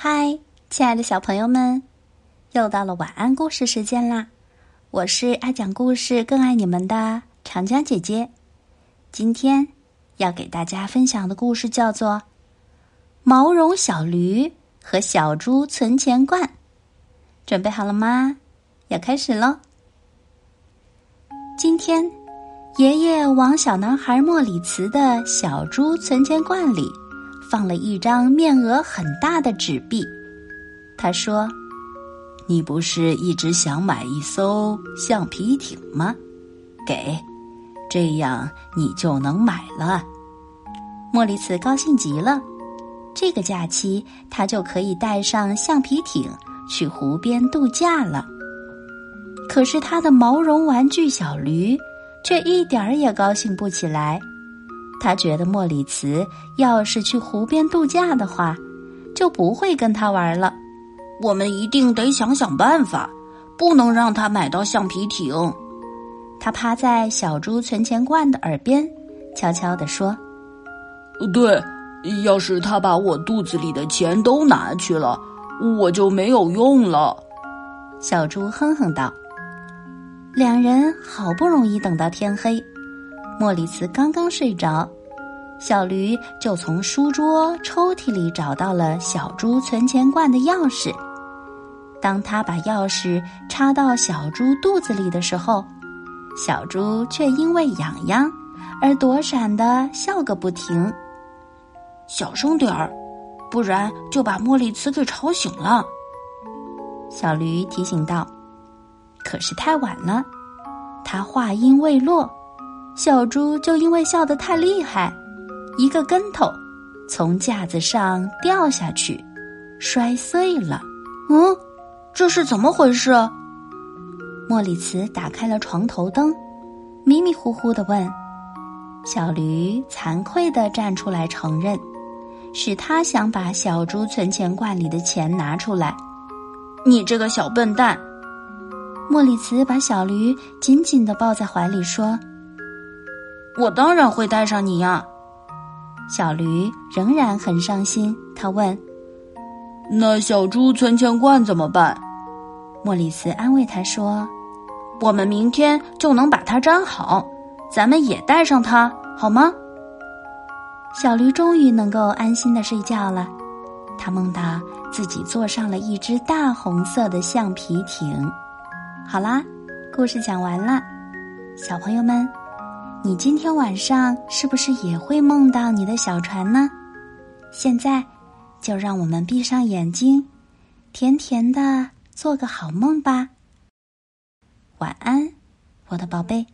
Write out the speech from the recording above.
嗨，亲爱的小朋友们，又到了晚安故事时间啦！我是爱讲故事、更爱你们的长江姐姐。今天要给大家分享的故事叫做《毛绒小驴和小猪存钱罐》。准备好了吗？要开始喽！今天，爷爷往小男孩莫里茨的小猪存钱罐里。放了一张面额很大的纸币，他说：“你不是一直想买一艘橡皮艇吗？给，这样你就能买了。”莫里茨高兴极了，这个假期他就可以带上橡皮艇去湖边度假了。可是他的毛绒玩具小驴却一点儿也高兴不起来。他觉得莫里茨要是去湖边度假的话，就不会跟他玩了。我们一定得想想办法，不能让他买到橡皮艇。他趴在小猪存钱罐的耳边，悄悄地说：“对，要是他把我肚子里的钱都拿去了，我就没有用了。”小猪哼哼道。两人好不容易等到天黑。莫里茨刚刚睡着，小驴就从书桌抽屉里找到了小猪存钱罐的钥匙。当他把钥匙插到小猪肚子里的时候，小猪却因为痒痒而躲闪的笑个不停。小声点儿，不然就把莫里茨给吵醒了。小驴提醒道。可是太晚了，他话音未落。小猪就因为笑得太厉害，一个跟头，从架子上掉下去，摔碎了。嗯，这是怎么回事？莫里茨打开了床头灯，迷迷糊糊的问。小驴惭愧的站出来承认，是他想把小猪存钱罐里的钱拿出来。你这个小笨蛋！莫里茨把小驴紧紧的抱在怀里说。我当然会带上你呀，小驴仍然很伤心。他问：“那小猪存钱罐怎么办？”莫里斯安慰他说：“我们明天就能把它粘好，咱们也带上它，好吗？”小驴终于能够安心的睡觉了。他梦到自己坐上了一只大红色的橡皮艇。好啦，故事讲完了，小朋友们。你今天晚上是不是也会梦到你的小船呢？现在，就让我们闭上眼睛，甜甜的做个好梦吧。晚安，我的宝贝。